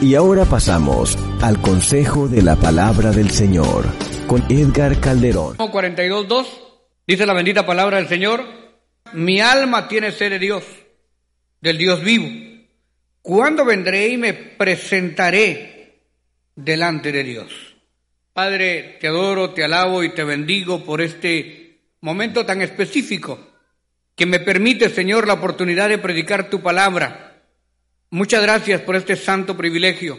Y ahora pasamos al consejo de la palabra del Señor con Edgar Calderón. 42.2 dice la bendita palabra del Señor, mi alma tiene sed de Dios, del Dios vivo. ¿Cuándo vendré y me presentaré delante de Dios? Padre, te adoro, te alabo y te bendigo por este momento tan específico que me permite, Señor, la oportunidad de predicar tu palabra Muchas gracias por este santo privilegio.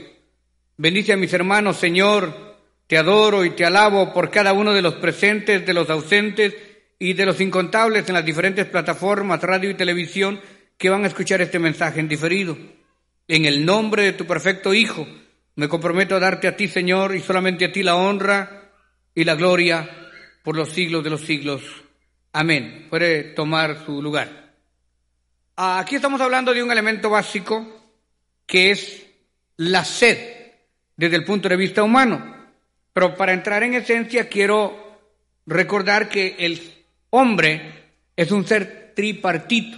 Bendice a mis hermanos, Señor. Te adoro y te alabo por cada uno de los presentes, de los ausentes y de los incontables en las diferentes plataformas, radio y televisión que van a escuchar este mensaje en diferido. En el nombre de tu perfecto Hijo, me comprometo a darte a ti, Señor, y solamente a ti la honra y la gloria por los siglos de los siglos. Amén. Puede tomar su lugar. Aquí estamos hablando de un elemento básico que es la sed desde el punto de vista humano. Pero para entrar en esencia quiero recordar que el hombre es un ser tripartito.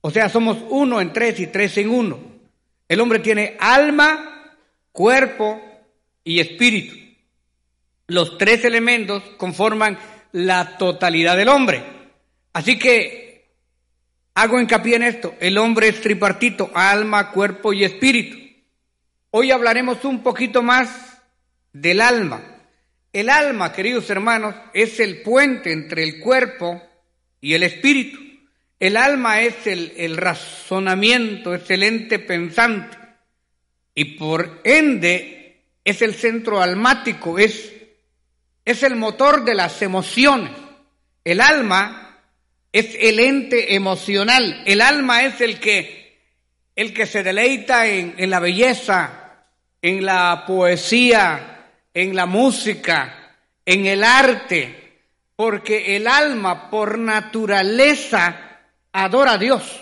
O sea, somos uno en tres y tres en uno. El hombre tiene alma, cuerpo y espíritu. Los tres elementos conforman la totalidad del hombre. Así que Hago hincapié en esto, el hombre es tripartito, alma, cuerpo y espíritu. Hoy hablaremos un poquito más del alma. El alma, queridos hermanos, es el puente entre el cuerpo y el espíritu. El alma es el, razonamiento, es el ente pensante y por ende es el centro almático, es, es el motor de las emociones. El alma es el ente emocional. El alma es el que, el que se deleita en, en la belleza, en la poesía, en la música, en el arte, porque el alma por naturaleza adora a Dios.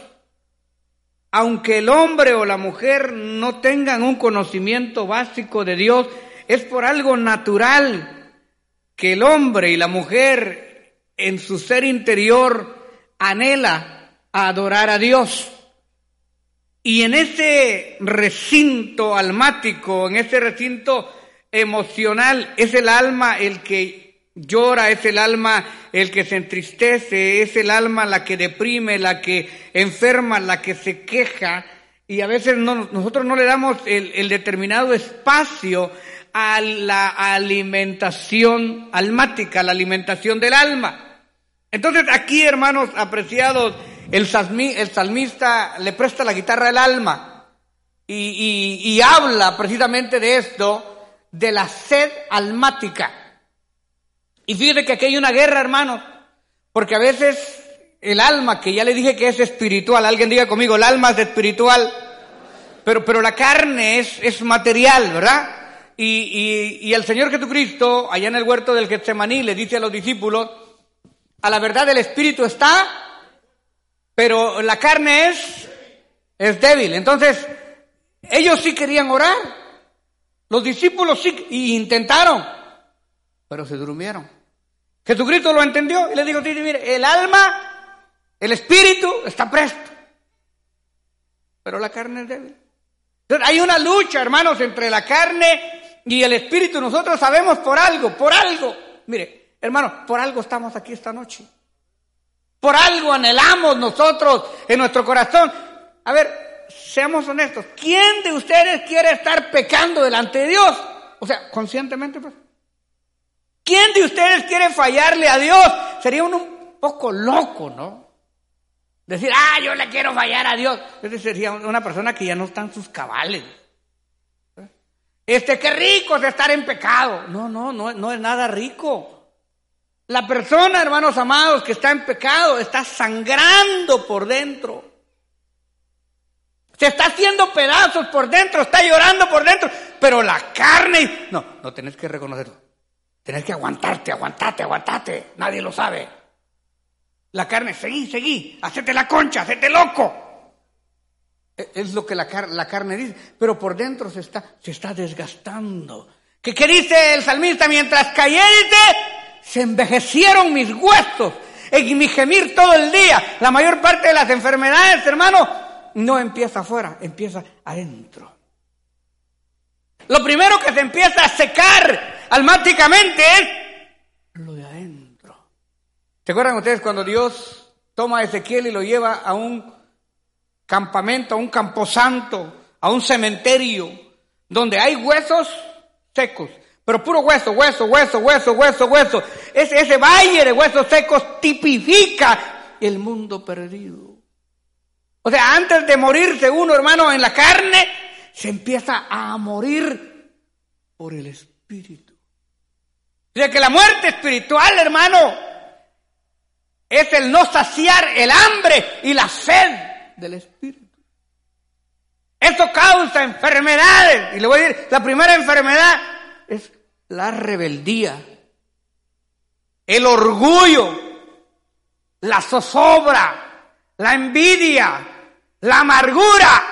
Aunque el hombre o la mujer no tengan un conocimiento básico de Dios, es por algo natural que el hombre y la mujer en su ser interior anhela adorar a Dios. Y en ese recinto almático, en ese recinto emocional, es el alma el que llora, es el alma el que se entristece, es el alma la que deprime, la que enferma, la que se queja. Y a veces nosotros no le damos el, el determinado espacio a la alimentación almática, la alimentación del alma. Entonces aquí, hermanos apreciados, el, salmista le presta la guitarra al alma y, habla precisamente de esto, de la sed almática. Y fíjate que aquí hay una guerra, hermanos, porque a veces el alma, que ya le dije que es espiritual, alguien diga conmigo, el alma es espiritual, pero, pero la carne es, es material, ¿verdad? Y, y, el Señor Jesucristo, allá en el huerto del Getsemaní, le dice a los discípulos, a la verdad el espíritu está, pero la carne es, es débil. Entonces, ellos sí querían orar. Los discípulos sí y intentaron, pero se durmieron. Jesucristo lo entendió y le dijo, mire, el alma, el espíritu está presto, pero la carne es débil. Entonces, hay una lucha, hermanos, entre la carne y el espíritu. Nosotros sabemos por algo, por algo. Mire, Hermano, por algo estamos aquí esta noche. Por algo anhelamos nosotros en nuestro corazón. A ver, seamos honestos. ¿Quién de ustedes quiere estar pecando delante de Dios? O sea, conscientemente, pues. ¿Quién de ustedes quiere fallarle a Dios? Sería uno un poco loco, ¿no? Decir, ah, yo le quiero fallar a Dios. Ese sería una persona que ya no está en sus cabales. Este, qué rico es estar en pecado. No, no, no, no es nada rico. La persona, hermanos amados, que está en pecado, está sangrando por dentro. Se está haciendo pedazos por dentro, está llorando por dentro, pero la carne... No, no tenés que reconocerlo. Tenés que aguantarte, aguantarte, aguantarte. Nadie lo sabe. La carne, seguí, seguí, hacete la concha, hacete loco. E, es lo que la, la carne dice, pero por dentro se está, se está desgastando. ¿Qué, ¿Qué dice el salmista? Mientras cayete, se envejecieron mis huesos en mi gemir todo el día. La mayor parte de las enfermedades, hermano, no empieza afuera, empieza adentro. Lo primero que se empieza a secar almáticamente es lo de adentro. ¿Se acuerdan ustedes cuando Dios toma a Ezequiel y lo lleva a un campamento, a un camposanto, a un cementerio, donde hay huesos secos? Pero puro hueso, hueso, hueso, hueso, hueso, hueso. Ese, valle de huesos secos tipifica el mundo perdido. O sea, antes de morirse uno, hermano, en la carne, se empieza a morir por el espíritu. O sea que la muerte espiritual, hermano, es el no saciar el hambre y la sed del espíritu. Eso causa enfermedades. Y le voy a decir, la primera enfermedad es la rebeldía, el orgullo, la zozobra, la envidia, la amargura.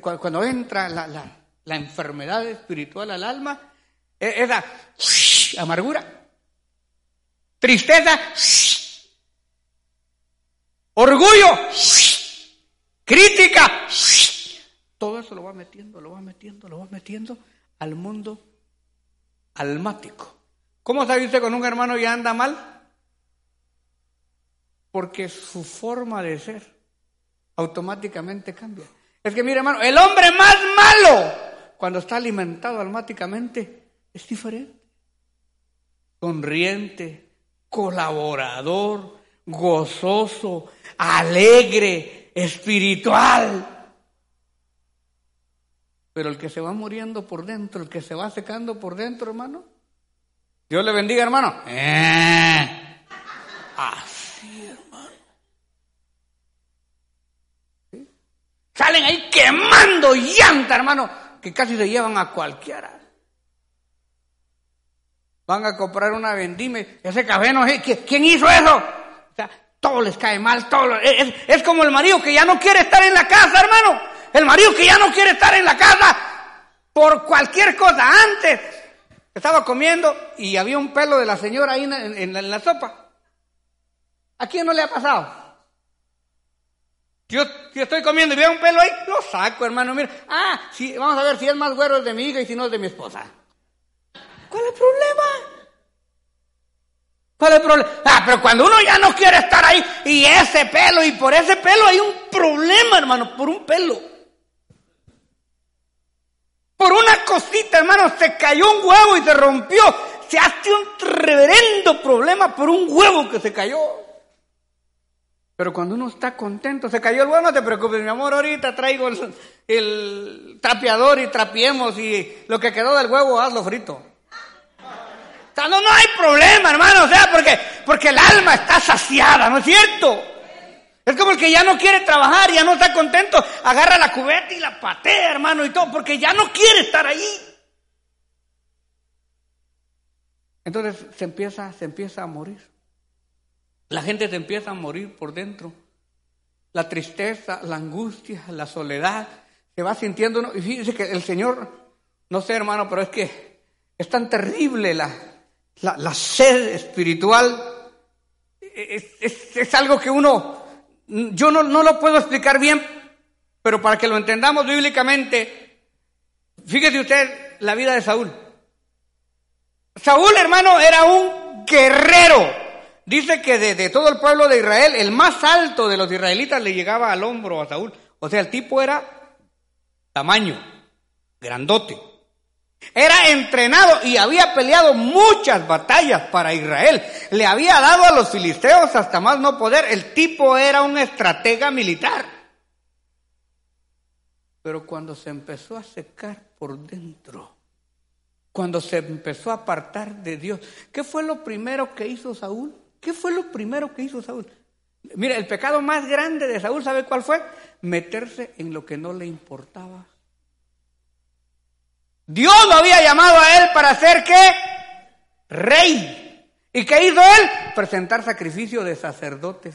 Cuando entra la, la, enfermedad espiritual al alma, e, esa amargura, tristeza, orgullo, crítica, todo eso lo va metiendo, lo va metiendo, lo va metiendo al mundo almático. ¿Cómo sabe usted con un hermano ya anda mal? Porque su forma de ser automáticamente cambia. Es que mire hermano, el hombre más malo, cuando está alimentado almáticamente, es diferente. Sonriente, colaborador, gozoso, alegre, espiritual. Pero el que se va muriendo por dentro, el que se va secando por dentro, hermano. Dios le bendiga, hermano. Eh, así, hermano. Salen ahí quemando llanta, hermano, que casi se llevan a cualquiera. Van a comprar una vendime, ese café no es, ¿quién hizo eso? O sea, todo les cae mal, todo. Es, es como el marido que ya no quiere estar en la casa, hermano. El marido que ya no quiere estar en la casa por cualquier cosa. Antes estaba comiendo y había un pelo de la señora ahí en, la sopa. ¿A quién no le ha pasado? Yo, estoy comiendo y veo un pelo ahí, lo saco, hermano. Mira, ah, sí, vamos a ver si es más güero de mi hija y si no es de mi esposa. ¿Cuál es el problema? ¿Cuál es el problema? Ah, pero cuando uno ya no quiere estar ahí y ese pelo, y por ese pelo hay un problema, hermano, por un pelo. Por una cosita, hermano, se cayó un huevo y se rompió. Se hace un reverendo problema por un huevo que se cayó. Pero cuando uno está contento, se cayó el huevo, no te preocupes, mi amor, ahorita traigo el, trapeador y trapiemos y lo que quedó del huevo hazlo frito. O sea, no, no hay problema, hermano, o sea, porque, porque el alma está saciada, ¿no es cierto? Es como el que ya no quiere trabajar, ya no está contento, agarra la cubeta y la patea, hermano, y todo, porque ya no quiere estar ahí. Entonces se empieza, se empieza a morir. La gente se empieza a morir por dentro. La tristeza, la angustia, la soledad, se va sintiendo. Y fíjese que el Señor, no sé hermano, pero es que es tan terrible la, la, sed espiritual. es algo que uno yo no, no lo puedo explicar bien, pero para que lo entendamos bíblicamente, fíjese usted la vida de Saúl. Saúl, hermano, era un guerrero. Dice que de, de, todo el pueblo de Israel, el más alto de los israelitas le llegaba al hombro a Saúl. O sea, el tipo era tamaño, grandote. Era entrenado y había peleado muchas batallas para Israel. Le había dado a los filisteos hasta más no poder. El tipo era un estratega militar. Pero cuando se empezó a secar por dentro, cuando se empezó a apartar de Dios, ¿qué fue lo primero que hizo Saúl? ¿Qué fue lo primero que hizo Saúl? Mira, el pecado más grande de Saúl, ¿sabe cuál fue? Meterse en lo que no le importaba. Dios lo había llamado a él para ser qué? Rey. ¿Y qué hizo él? Presentar sacrificio de sacerdotes.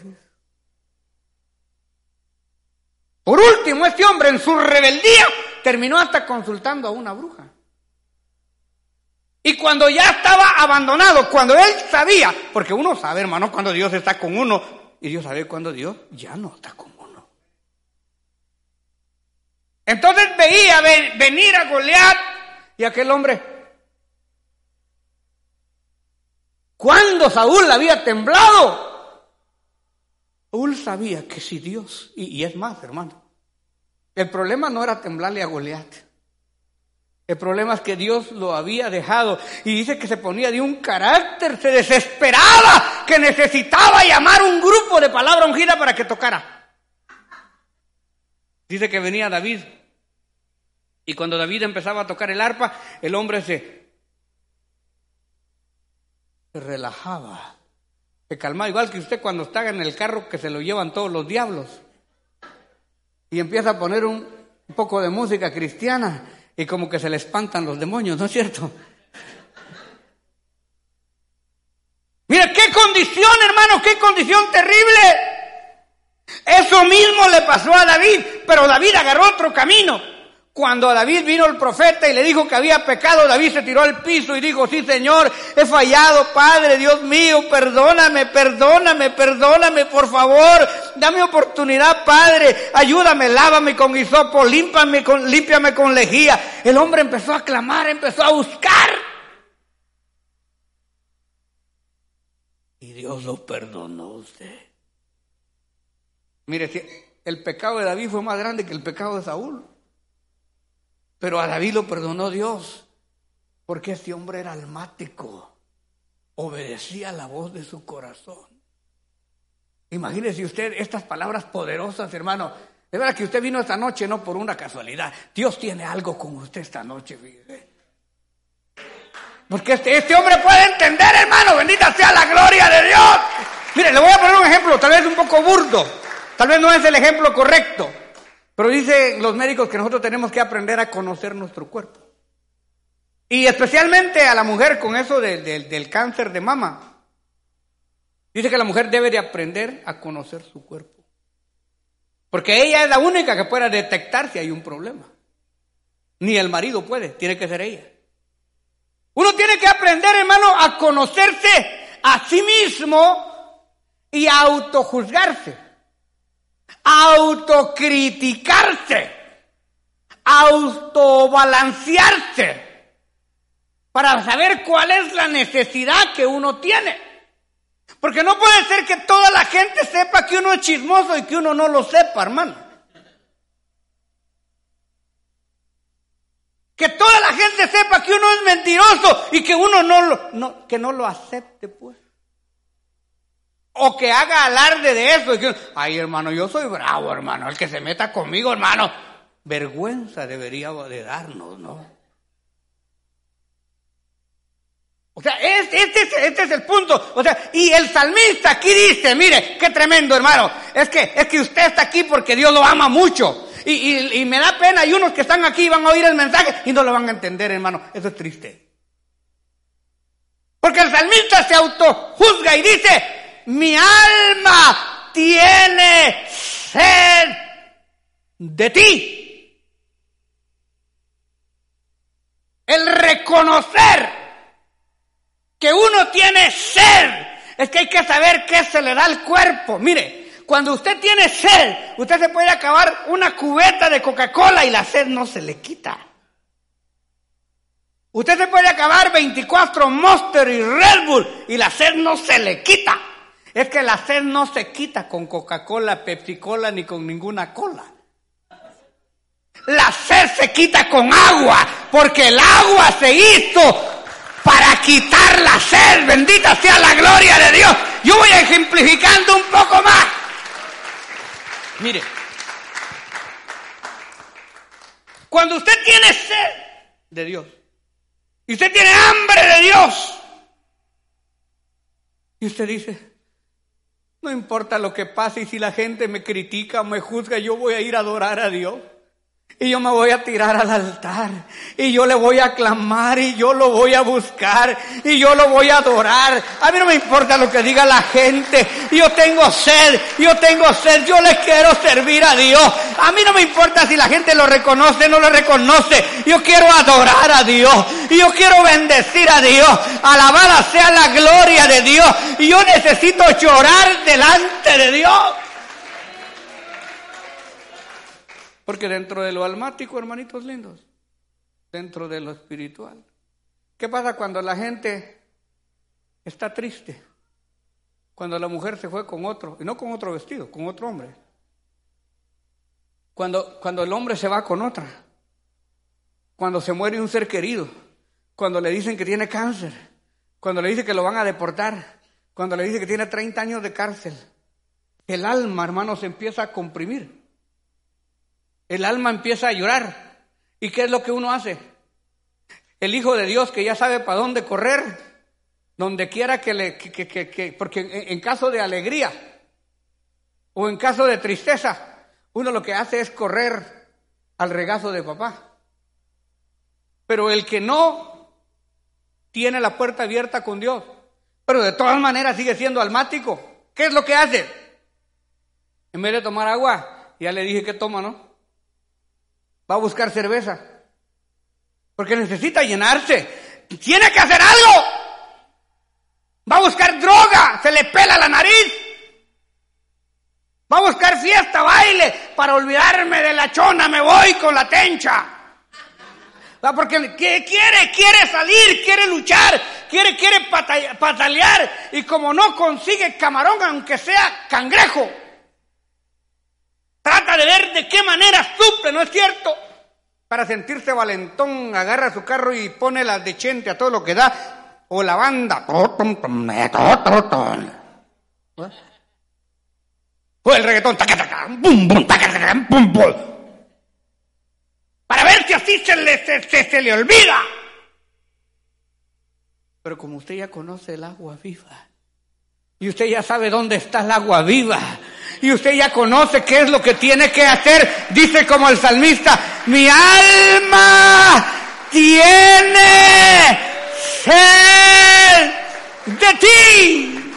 Por último, este hombre en su rebeldía terminó hasta consultando a una bruja. Y cuando ya estaba abandonado, cuando él sabía, porque uno sabe, hermano, cuando Dios está con uno, y Dios sabe cuando Dios ya no está con uno. Entonces veía venir a Goliat y aquel hombre. Cuando Saúl había temblado, Saúl sabía que si Dios, y, es más, hermano, el problema no era temblarle a Goliat. El problema es que Dios lo había dejado y dice que se ponía de un carácter, se desesperaba, que necesitaba llamar un grupo de palabra ungida para que tocara. Dice que venía David y cuando David empezaba a tocar el arpa, el hombre se, relajaba, se calmaba, igual que usted cuando está en el carro que se lo llevan todos los diablos y empieza a poner un, poco de música cristiana y como que se le espantan los demonios, ¿no es cierto? Mira, qué condición, hermano, qué condición terrible. Eso mismo le pasó a David, pero David agarró otro camino. Cuando a David vino el profeta y le dijo que había pecado, David se tiró al piso y dijo, sí Señor, he fallado, Padre, Dios mío, perdóname, perdóname, perdóname, por favor, dame oportunidad, Padre, ayúdame, lávame con hisopo, límpiame con, límpiame con lejía. El hombre empezó a clamar, empezó a buscar. Y Dios lo perdonó usted. Mire, el pecado de David fue más grande que el pecado de Saúl. Pero a David lo perdonó Dios, porque este hombre era almático, obedecía la voz de su corazón. Imagínese usted estas palabras poderosas, hermano. De verdad que usted vino esta noche no por una casualidad. Dios tiene algo con usted esta noche, fíjese. Porque este, este hombre puede entender, hermano, bendita sea la gloria de Dios. Mire, le voy a poner un ejemplo, tal vez un poco burdo, tal vez no es el ejemplo correcto. Pero dicen los médicos que nosotros tenemos que aprender a conocer nuestro cuerpo. Y especialmente a la mujer con eso del cáncer de mama. Dice que la mujer debe de aprender a conocer su cuerpo. Porque ella es la única que puede detectar si hay un problema. Ni el marido puede, tiene que ser ella. Uno tiene que aprender, hermano, a conocerse a sí mismo y a autojuzgarse autocriticarse, autobalancearse, para saber cuál es la necesidad que uno tiene. Porque no puede ser que toda la gente sepa que uno es chismoso y que uno no lo sepa, hermano. Que toda la gente sepa que uno es mentiroso y que uno no lo, no, que no lo acepte, pues. O que haga alarde de eso. Y que, Ay, hermano, yo soy bravo, hermano. El que se meta conmigo, hermano. Vergüenza debería de darnos, ¿no? O sea, este, este, es el punto. O sea, y el salmista aquí dice, mire, qué tremendo, hermano. Es que, es que usted está aquí porque Dios lo ama mucho. Y, y, y me da pena, hay unos que están aquí van a oír el mensaje y no lo van a entender, hermano. Eso es triste. Porque el salmista se autojuzga y dice, mi alma tiene sed de ti. El reconocer que uno tiene sed es que hay que saber qué se le da al cuerpo. Mire, cuando usted tiene sed, usted se puede acabar una cubeta de Coca-Cola y la sed no se le quita. Usted se puede acabar 24 Monster y Red Bull y la sed no se le quita. Es que la sed no se quita con Coca-Cola, Pepsi-Cola ni con ninguna cola. La sed se quita con agua, porque el agua se hizo para quitar la sed. Bendita sea la gloria de Dios. Yo voy ejemplificando un poco más. Mire, cuando usted tiene sed de Dios y usted tiene hambre de Dios, y usted dice, no importa lo que pase y si la gente me critica o me juzga, yo voy a ir a adorar a Dios. Y yo me voy a tirar al altar. Y yo le voy a clamar. Y yo lo voy a buscar. Y yo lo voy a adorar. A mí no me importa lo que diga la gente. Yo tengo sed. Yo tengo sed. Yo le quiero servir a Dios. A mí no me importa si la gente lo reconoce o no lo reconoce. Yo quiero adorar a Dios. Y yo quiero bendecir a Dios. Alabada sea la gloria de Dios. Y yo necesito llorar delante de Dios. Porque dentro de lo almático, hermanitos lindos, dentro de lo espiritual. ¿Qué pasa cuando la gente está triste? Cuando la mujer se fue con otro, y no con otro vestido, con otro hombre. Cuando, cuando el hombre se va con otra. Cuando se muere un ser querido. Cuando le dicen que tiene cáncer. Cuando le dicen que lo van a deportar. Cuando le dicen que tiene 30 años de cárcel. El alma, hermano, se empieza a comprimir. El alma empieza a llorar. ¿Y qué es lo que uno hace? El Hijo de Dios que ya sabe para dónde correr, donde quiera que le... Que, porque en caso de alegría o en caso de tristeza, uno lo que hace es correr al regazo de papá. Pero el que no tiene la puerta abierta con Dios, pero de todas maneras sigue siendo almático, ¿qué es lo que hace? En vez de tomar agua, ya le dije que toma, ¿no? Va a buscar cerveza. Porque necesita llenarse. Tiene que hacer algo. Va a buscar droga. Se le pela la nariz. Va a buscar fiesta, baile. Para olvidarme de la chona me voy con la tencha. ¿Va? Porque quiere, quiere salir, quiere luchar, quiere, quiere patalear. Y como no consigue camarón, aunque sea cangrejo, Trata de ver de qué manera suple, ¿no es cierto? Para sentirse valentón, agarra su carro y pone las de chente a todo lo que da. O la banda. O el reggaetón. Para ver si así se le, se le olvida. Pero como usted ya conoce el agua viva, y usted ya sabe dónde está el agua viva, y usted ya conoce qué es lo que tiene que hacer. Dice como el salmista, mi alma tiene sed de ti.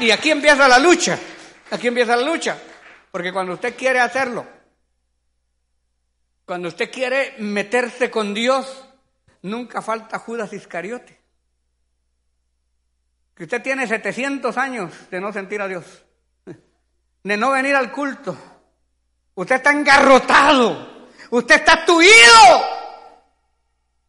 Y aquí empieza la lucha, aquí empieza la lucha, porque cuando usted quiere hacerlo, cuando usted quiere meterse con Dios, nunca falta Judas Iscariote. Que usted tiene 700 años de no sentir a Dios de no venir al culto. Usted está engarrotado. Usted está tuido.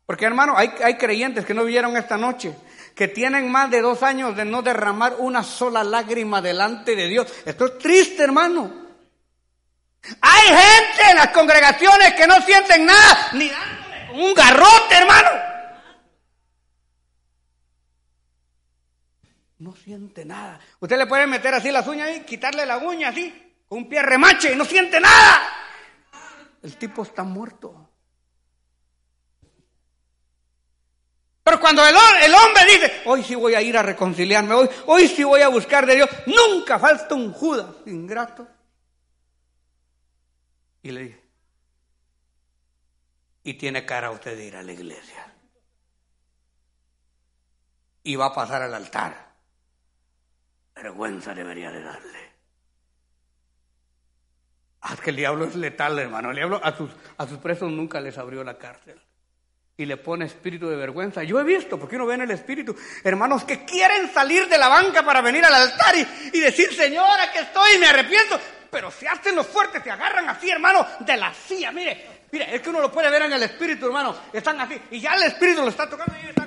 Porque hermano, hay, hay creyentes que no vieron esta noche, que tienen más de dos años de no derramar una sola lágrima delante de Dios. Esto es triste, hermano. Hay gente en las congregaciones que no sienten nada, ni un garrote, hermano. No siente nada. Usted le puede meter así las uñas y quitarle la uña así, con un pie remache y no siente nada. El tipo está muerto. Pero cuando el, el, hombre dice, hoy sí voy a ir a reconciliarme, hoy, hoy sí voy a buscar de Dios, nunca falta un Judas ingrato. Y le dice, y tiene cara usted de ir a la iglesia. Y va a pasar al altar. Vergüenza debería de darle. Ah, que el diablo es letal, hermano. El diablo a sus, a sus presos nunca les abrió la cárcel. Y le pone espíritu de vergüenza. Yo he visto, porque uno ve en el espíritu, hermanos que quieren salir de la banca para venir al altar y, decir, Señora, que estoy, me arrepiento. Pero se hacen los fuertes, se agarran así, hermano, de la silla. Mire, mire, es que uno lo puede ver en el espíritu, hermano. Están así. Y ya el espíritu lo está tocando y están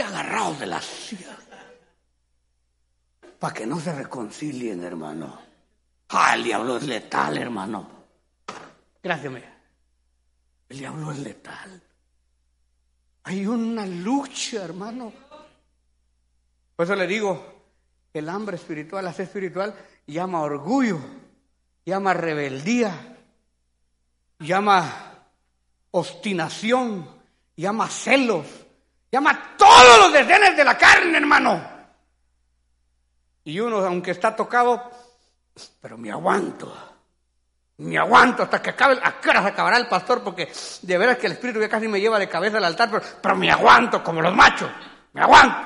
así. agarrados de la silla. Para que no se reconcilien, hermano. Ah, el diablo es letal, hermano. Gracias, El diablo es letal. Hay una lucha, hermano. Por eso le digo, el hambre espiritual, la sed espiritual, llama orgullo, llama rebeldía, llama obstinación, llama celos, Llama todos los desdenes de la carne, hermano. Y uno, aunque está tocado, pero me aguanto. Me aguanto hasta que acabe, a qué horas acabará el pastor, porque de veras que el Espíritu ya casi me lleva de cabeza al altar, pero, pero me aguanto como los machos, me aguanto.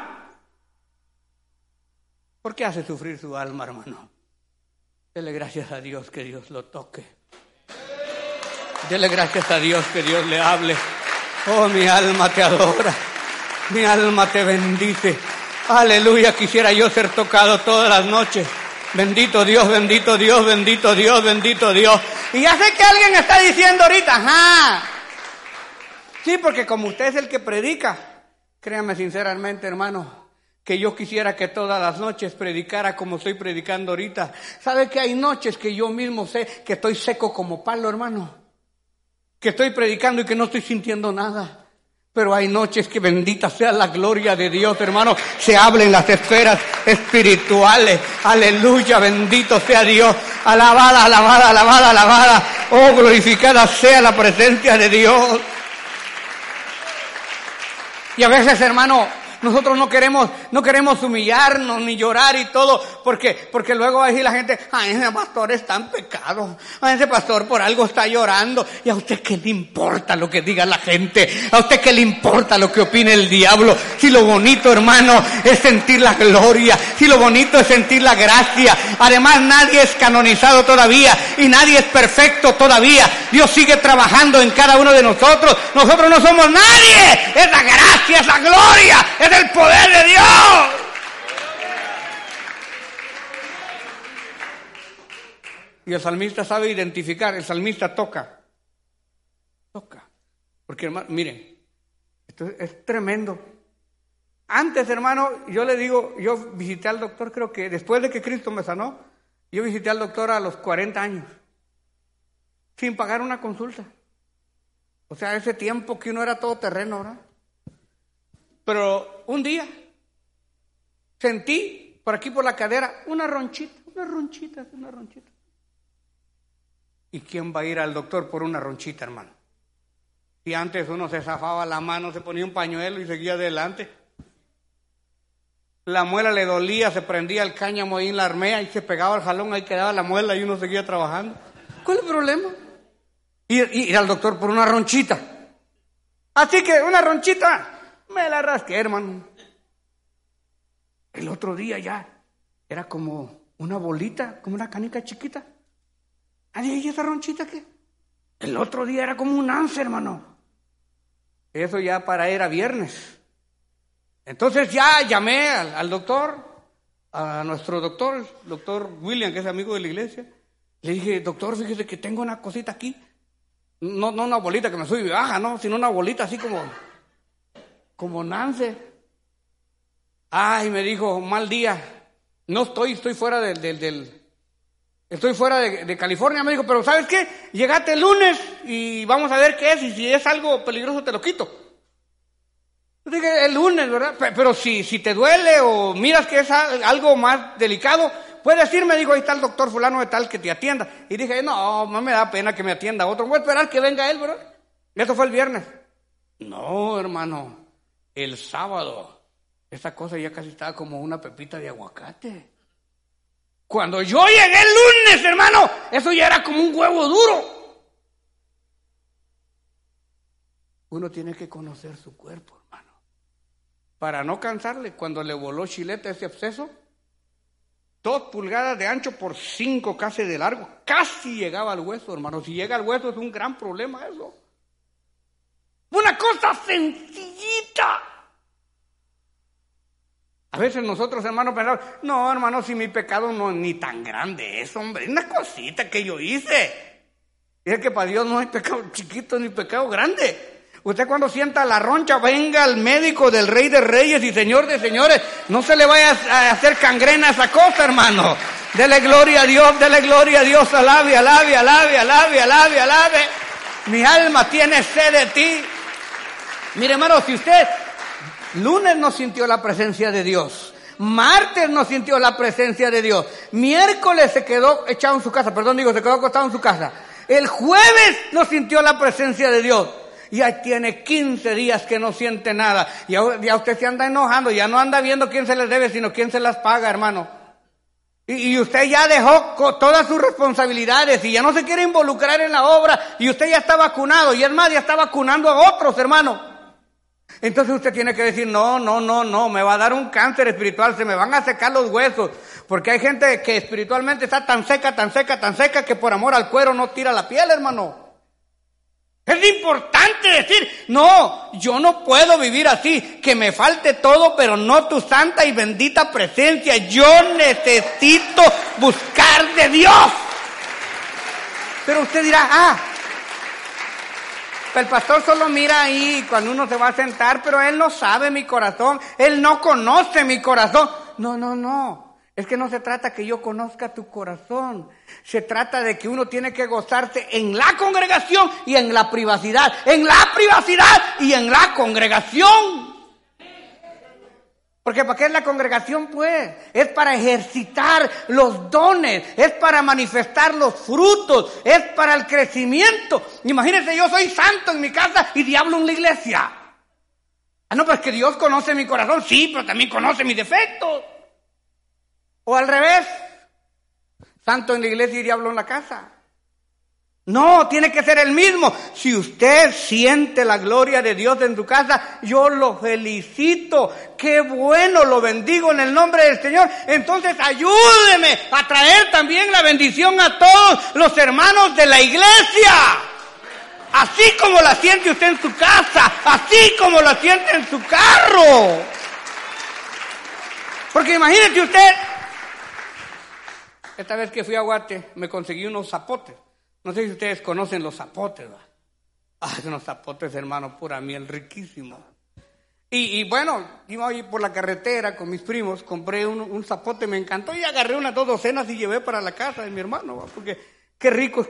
¿Por qué hace sufrir su alma, hermano? Dele gracias a Dios que Dios lo toque. Dele gracias a Dios que Dios le hable. Oh, mi alma te adora. Mi alma te bendice. Aleluya, quisiera yo ser tocado todas las noches. Bendito Dios, bendito Dios, bendito Dios, bendito Dios. Y ya sé que alguien está diciendo ahorita, ajá. Sí, porque como usted es el que predica, créame sinceramente, hermano, que yo quisiera que todas las noches predicara como estoy predicando ahorita. ¿Sabe que hay noches que yo mismo sé que estoy seco como palo, hermano? Que estoy predicando y que no estoy sintiendo nada. Pero hay noches que bendita sea la gloria de Dios, hermano. Se habla en las esferas espirituales. Aleluya, bendito sea Dios. Alabada, alabada, alabada, alabada. Oh, glorificada sea la presencia de Dios. Y a veces, hermano, nosotros no queremos, no queremos humillarnos ni llorar y todo, porque, porque luego va a decir la gente, ay, ese pastor está en pecado, a ese pastor por algo está llorando, y a usted qué le importa lo que diga la gente, a usted qué le importa lo que opine el diablo, si lo bonito hermano es sentir la gloria, si lo bonito es sentir la gracia, además nadie es canonizado todavía y nadie es perfecto todavía, Dios sigue trabajando en cada uno de nosotros, nosotros no somos nadie, es la gracia, es la gloria, es el poder de Dios. Y el salmista sabe identificar, el salmista toca. Toca. Porque, hermano, miren, esto es tremendo. Antes, hermano, yo le digo, yo visité al doctor, creo que después de que Cristo me sanó, yo visité al doctor a los 40 años, sin pagar una consulta. O sea, ese tiempo que uno era todo terreno, ¿verdad? Pero un día sentí por aquí por la cadera una ronchita, una ronchita, una ronchita. ¿Y quién va a ir al doctor por una ronchita, hermano? Y antes uno se zafaba la mano, se ponía un pañuelo y seguía adelante. La muela le dolía, se prendía el cáñamo ahí en la armea y se pegaba el jalón, ahí quedaba la muela y uno seguía trabajando. ¿Cuál es el problema? Ir, ir al doctor por una ronchita. Así que una ronchita, me la rasqué, hermano. El otro día ya era como una bolita, como una canica chiquita. ¿y esa ronchita qué? El otro día era como un ansia, hermano. Eso ya para era viernes. Entonces ya llamé al, doctor, a nuestro doctor, el doctor William, que es amigo de la iglesia. Le dije, doctor, fíjese que tengo una cosita aquí. No, no una bolita que me sube y baja, no, sino una bolita así como como Nance. Ay, me dijo, mal día. No estoy, estoy fuera del, del, estoy fuera de, California, me dijo, pero ¿sabes qué? Llegate el lunes y vamos a ver qué es y si es algo peligroso te lo quito. Yo dije, el lunes, ¿verdad? Pero si, si te duele o miras que es algo más delicado, puedes decirme, digo, ahí está el doctor fulano de tal que te atienda. Y dije, no, no me da pena que me atienda otro. Voy a esperar que venga él, ¿verdad? Eso fue el viernes. No, hermano el sábado, esa cosa ya casi estaba como una pepita de aguacate. Cuando yo llegué el lunes, hermano, eso ya era como un huevo duro. Uno tiene que conocer su cuerpo, hermano. Para no cansarle, cuando le voló chileta ese absceso, dos pulgadas de ancho por cinco casi de largo, casi llegaba al hueso, hermano. Si llega al hueso es un gran problema eso. Una cosa sencillita. A veces nosotros, hermanos, pensamos, no, hermano, si mi pecado no es ni tan grande es, hombre, una cosita que yo hice. es que para Dios no hay pecado chiquito ni pecado grande. Usted cuando sienta la roncha, venga al médico del rey de reyes y señor de señores, no se le vaya a hacer cangrena esa cosa, hermano. Dele gloria a Dios, dele gloria a Dios, alabe, alabe, alabe, alabe, alabe, alabe. Mi alma tiene sed de ti. Mire, hermano, si usted lunes no sintió la presencia de Dios, martes no sintió la presencia de Dios, miércoles se quedó echado en su casa, perdón, digo, se quedó acostado en su casa, el jueves no sintió la presencia de Dios. Y ahí tiene 15 días que no siente nada. Y ya usted se anda enojando, ya no anda viendo quién se les debe, sino quién se las paga, hermano. Y, usted ya dejó todas sus responsabilidades y ya no se quiere involucrar en la obra y usted ya está vacunado y es ya está vacunando a otros, hermano. Entonces usted tiene que decir, no, no, no, no, me va a dar un cáncer espiritual, se me van a secar los huesos, porque hay gente que espiritualmente está tan seca, tan seca, tan seca, que por amor al cuero no tira la piel, hermano. Es importante decir, no, yo no puedo vivir así, que me falte todo, pero no tu santa y bendita presencia. Yo necesito buscar de Dios. Pero usted dirá, ah, el pastor solo mira ahí cuando uno se va a sentar, pero él no sabe mi corazón, él no conoce mi corazón. No, no, no. Es que no se trata que yo conozca tu corazón. Se trata de que uno tiene que gozarse en la congregación y en la privacidad. En la privacidad y en la congregación. Porque ¿para qué es la congregación? Pues es para ejercitar los dones, es para manifestar los frutos, es para el crecimiento. Imagínense, yo soy santo en mi casa y diablo en la iglesia. Ah, no, pues que Dios conoce mi corazón, sí, pero también conoce mis defectos. O al revés, santo en la iglesia y diablo en la casa. No, tiene que ser el mismo. Si usted siente la gloria de Dios en su casa, yo lo felicito. Qué bueno, lo bendigo en el nombre del Señor. Entonces ayúdeme a traer también la bendición a todos los hermanos de la iglesia. Así como la siente usted en su casa, así como la siente en su carro. Porque imagínese usted, esta vez que fui a Guate, me conseguí unos zapotes. No sé si ustedes conocen los zapotes. ¿va? Ah, unos zapotes, hermano, pura miel, riquísimo. Y, bueno, iba ir por la carretera con mis primos, compré un, zapote, me encantó y agarré unas dos docenas y llevé para la casa de mi hermano, porque qué rico es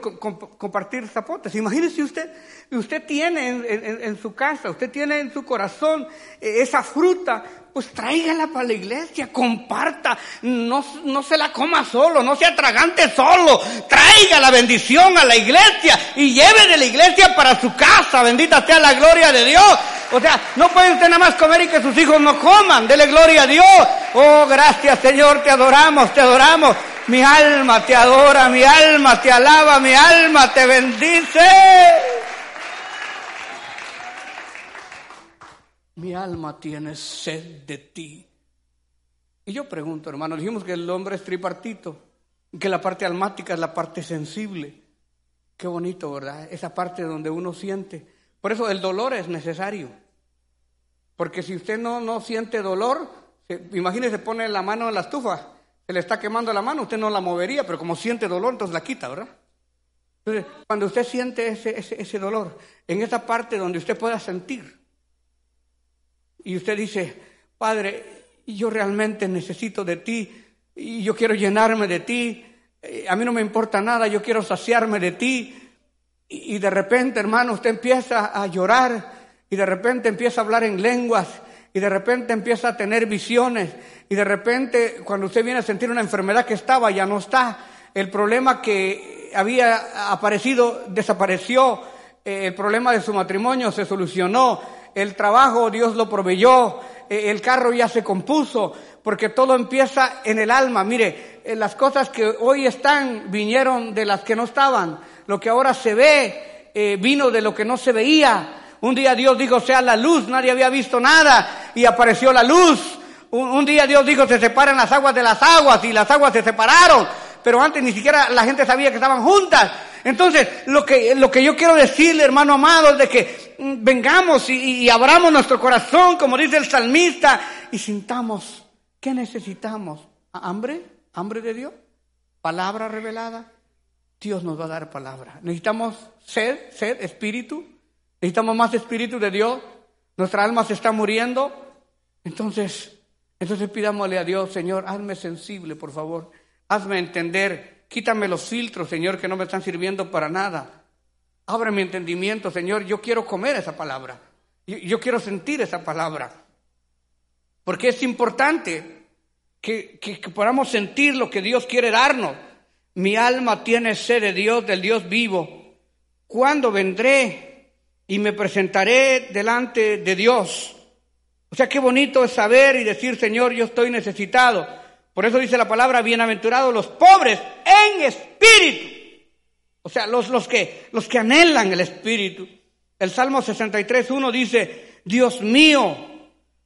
compartir zapotes. Imagínese usted, usted tiene en, su casa, usted tiene en su corazón eh, esa fruta, pues tráigala para la iglesia, comparta, no, no se la coma solo, no se atragante solo, traiga la bendición a la iglesia y lleve de la iglesia para su casa, bendita sea la gloria de Dios. O sea, no puede usted nada más comer y que sus hijos no coman, dele gloria a Dios. Oh, gracias Señor, te adoramos, te adoramos. Mi alma te adora, mi alma te alaba, mi alma te bendice. mi alma tiene sed de ti. Y yo pregunto, hermano, dijimos que el hombre es tripartito, que la parte almática es la parte sensible. Qué bonito, ¿verdad? Esa parte donde uno siente. Por eso el dolor es necesario. Porque si usted no, no siente dolor, imagínese pone la mano en la estufa, se le está quemando la mano, usted no la movería, pero como siente dolor, entonces la quita, ¿verdad? Entonces, cuando usted siente ese, ese, dolor, en esa parte donde usted pueda sentir, y usted dice, Padre, yo realmente necesito de ti y yo quiero llenarme de ti, eh, a mí no me importa nada, yo quiero saciarme de ti. Y de repente, hermano, usted empieza a llorar y de repente empieza a hablar en lenguas y de repente empieza a tener visiones y de repente cuando usted viene a sentir una enfermedad que estaba, ya no está. El problema que había aparecido desapareció, eh, el problema de su matrimonio se solucionó, el trabajo Dios lo proveyó, eh, el carro ya se compuso, porque todo empieza en el alma. Mire, eh, las cosas que hoy están vinieron de las que no estaban. Lo que ahora se ve vino de lo que no se veía. Un día Dios dijo, sea la luz, nadie había visto nada y apareció la luz. Un, día Dios dijo, se separan las aguas de las aguas y las aguas se separaron. Pero antes ni siquiera la gente sabía que estaban juntas. Entonces, lo que, lo que yo quiero decirle, hermano amado, es de que mm, vengamos y, abramos nuestro corazón, como dice el salmista, y sintamos, ¿qué necesitamos? ¿Hambre? ¿Hambre de Dios? ¿Palabra revelada? Dios nos va a dar palabra. Necesitamos sed, sed, espíritu. Necesitamos más espíritu de Dios. Nuestra alma se está muriendo. Entonces, entonces pidámosle a Dios, Señor, hazme sensible, por favor. Hazme entender Quítame los filtros, Señor, que no me están sirviendo para nada. Abre mi entendimiento, Señor. Yo quiero comer esa palabra. Yo, quiero sentir esa palabra. Porque es importante que, que, que podamos sentir lo que Dios quiere darnos. Mi alma tiene sed de Dios, del Dios vivo. ¿Cuándo vendré y me presentaré delante de Dios? O sea, qué bonito es saber y decir, Señor, yo estoy necesitado. Por eso dice la palabra, bienaventurados los pobres en espíritu. O sea, los, los, que, los que anhelan el espíritu. El Salmo 63, 1 dice, Dios mío,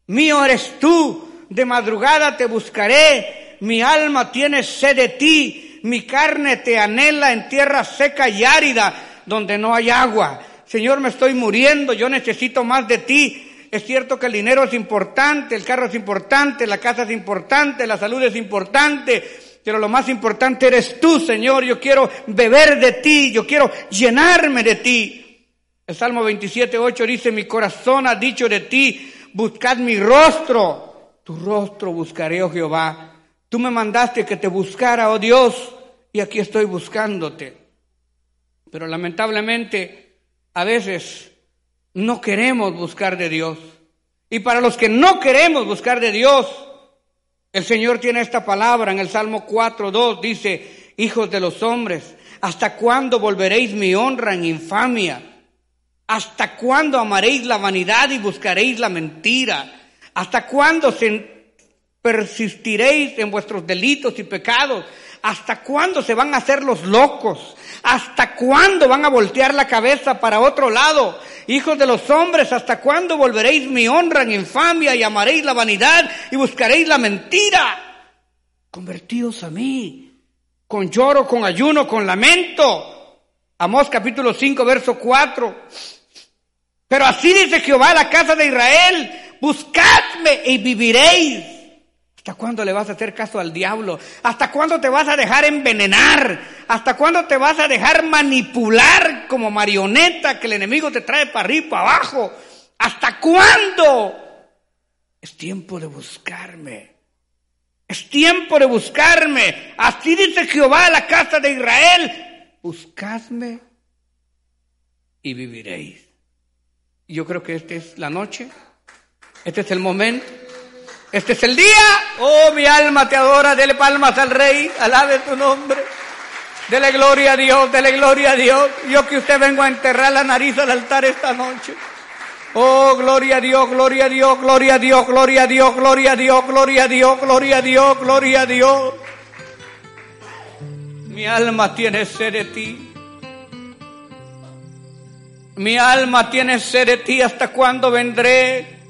mío eres tú, de madrugada te buscaré, mi alma tiene sed de ti, mi carne te anhela en tierra seca y árida, donde no hay agua. Señor, me estoy muriendo, yo necesito más de ti. Es cierto que el dinero es importante, el carro es importante, la casa es importante, la salud es importante, pero lo más importante eres tú, Señor. Yo quiero beber de ti, yo quiero llenarme de ti. El Salmo 27, 8 dice, mi corazón ha dicho de ti, buscad mi rostro. Tu rostro buscaré, oh Jehová. Tú me mandaste que te buscara, oh Dios, y aquí estoy buscándote. Pero lamentablemente, a veces no queremos buscar de Dios. Y para los que no queremos buscar de Dios, el Señor tiene esta palabra en el Salmo 4.2, dice, hijos de los hombres, ¿hasta cuándo volveréis mi honra en infamia? ¿Hasta cuándo amaréis la vanidad y buscaréis la mentira? ¿Hasta cuándo persistiréis en vuestros delitos y pecados? ¿Hasta cuándo se van a hacer los locos? ¿Hasta cuándo van a voltear la cabeza para otro lado? Hijos de los hombres, ¿hasta cuándo volveréis mi honra en infamia y amaréis la vanidad y buscaréis la mentira? Convertíos a mí, con lloro, con ayuno, con lamento. Amós capítulo 5, verso 4. Pero así dice Jehová la casa de Israel, buscadme y viviréis. ¿Hasta cuándo le vas a hacer caso al diablo? ¿Hasta cuándo te vas a dejar envenenar? ¿Hasta cuándo te vas a dejar manipular como marioneta que el enemigo te trae para arriba, para abajo? ¿Hasta cuándo? Es tiempo de buscarme. Es tiempo de buscarme. Así dice Jehová a la casa de Israel. Buscadme y viviréis. Yo creo que esta es la noche. Este es el momento este es el día. Oh, mi alma te adora. Dele palmas al Rey. Alabe tu nombre. Dele gloria a Dios. Dele gloria a Dios. Yo que usted vengo a enterrar la nariz al altar esta noche. Oh, gloria a Dios, gloria a Dios, gloria a Dios, gloria a Dios, gloria a Dios, gloria a Dios, gloria a Dios, gloria a Dios. Mi alma tiene sed de ti. Mi alma tiene sed de ti. ¿Hasta cuándo vendré?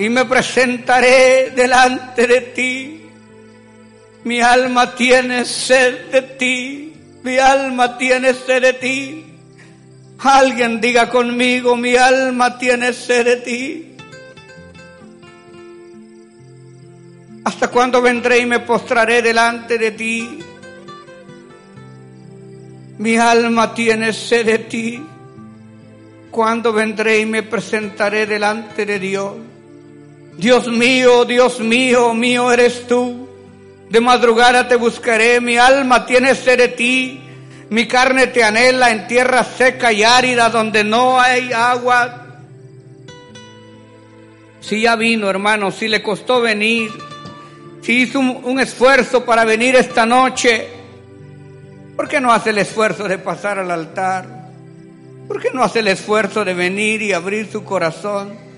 Y me presentaré delante de ti. Mi alma tiene sed de ti, mi alma tiene sed de ti. Alguien diga conmigo, mi alma tiene sed de ti. ¿Hasta cuándo vendré y me postraré delante de ti? Mi alma tiene sed de ti. ¿Cuándo vendré y me presentaré delante de Dios? Dios mío, Dios mío, mío eres tú. De madrugada te buscaré, mi alma tiene sed de ti. Mi carne te anhela en tierra seca y árida donde no hay agua. Si ya vino, hermano, si le costó venir, si hizo un, un esfuerzo para venir esta noche, ¿por qué no hace el esfuerzo de pasar al altar? ¿Por qué no hace el esfuerzo de venir y abrir su corazón?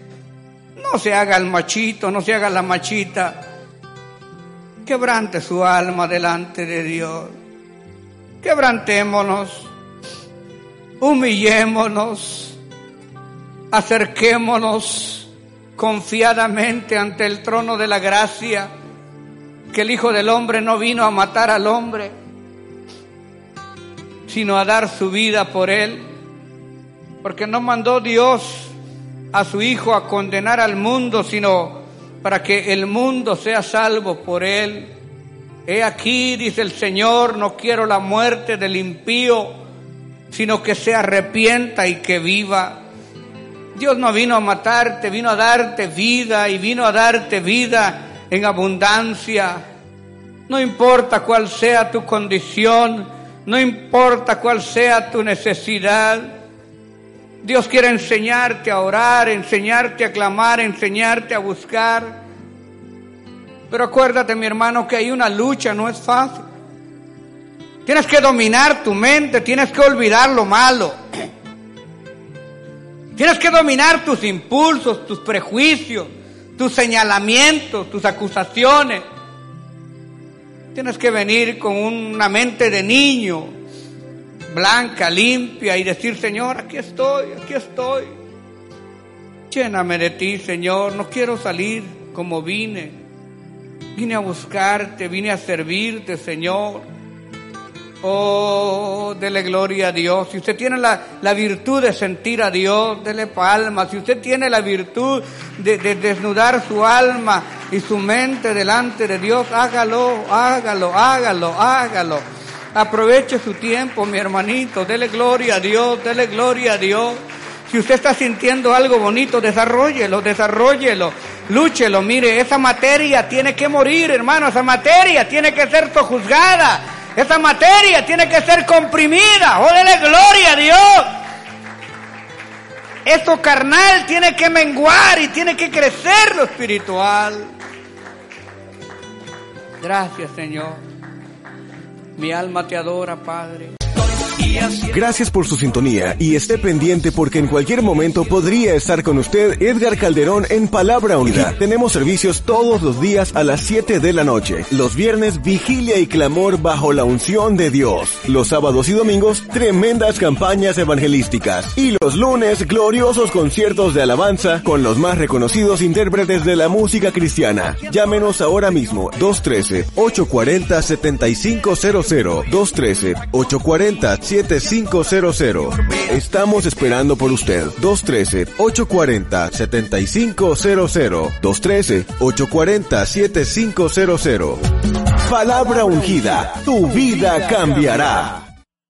No se haga el machito, no se haga la machita. Quebrante su alma delante de Dios. Quebrantémonos, humillémonos, acerquémonos confiadamente ante el trono de la gracia, que el Hijo del Hombre no vino a matar al hombre, sino a dar su vida por él, porque no mandó Dios a su Hijo a condenar al mundo, sino para que el mundo sea salvo por él. He aquí, dice el Señor, no quiero la muerte del impío, sino que se arrepienta y que viva. Dios no vino a matarte, vino a darte vida y vino a darte vida en abundancia. No importa cuál sea tu condición, no importa cuál sea tu necesidad. Dios quiere enseñarte a orar, enseñarte a clamar, enseñarte a buscar. Pero acuérdate, mi hermano, que hay una lucha, no es fácil. Tienes que dominar tu mente, tienes que olvidar lo malo. Tienes que dominar tus impulsos, tus prejuicios, tus señalamientos, tus acusaciones. Tienes que venir con una mente de niño, blanca, limpia y decir, Señor, aquí estoy, aquí estoy. Lléname de ti, Señor, no quiero salir como vine. Vine a buscarte, vine a servirte, Señor. Oh, dele gloria a Dios. Si usted tiene la, la virtud de sentir a Dios, dele palmas. Si usted tiene la virtud de, de, desnudar su alma y su mente delante de Dios, hágalo, hágalo, hágalo, hágalo. Aproveche su tiempo, mi hermanito. Dele gloria a Dios, dele gloria a Dios. Si usted está sintiendo algo bonito, desarrollelo, desarrollelo, lúchelo. Mire, esa materia tiene que morir, hermano. Esa materia tiene que ser sojuzgada. Esa materia tiene que ser comprimida. ¡Oh, dele gloria a Dios! Esto carnal tiene que menguar y tiene que crecer lo espiritual. Gracias, Señor. Mi alma te adora, Padre. Gracias por su sintonía y esté pendiente porque en cualquier momento podría estar con usted Edgar Calderón en Palabra Unida. Tenemos servicios todos los días a las 7 de la noche. Los viernes, vigilia y clamor bajo la unción de Dios. Los sábados y domingos, tremendas campañas evangelísticas. Y los lunes, gloriosos conciertos de alabanza con los más reconocidos intérpretes de la música cristiana. Llámenos ahora mismo 213-840-7500. 213-840-7500. 7500. Estamos esperando por usted. 213-840-7500. 213-840-7500. Palabra ungida. Tu vida cambiará.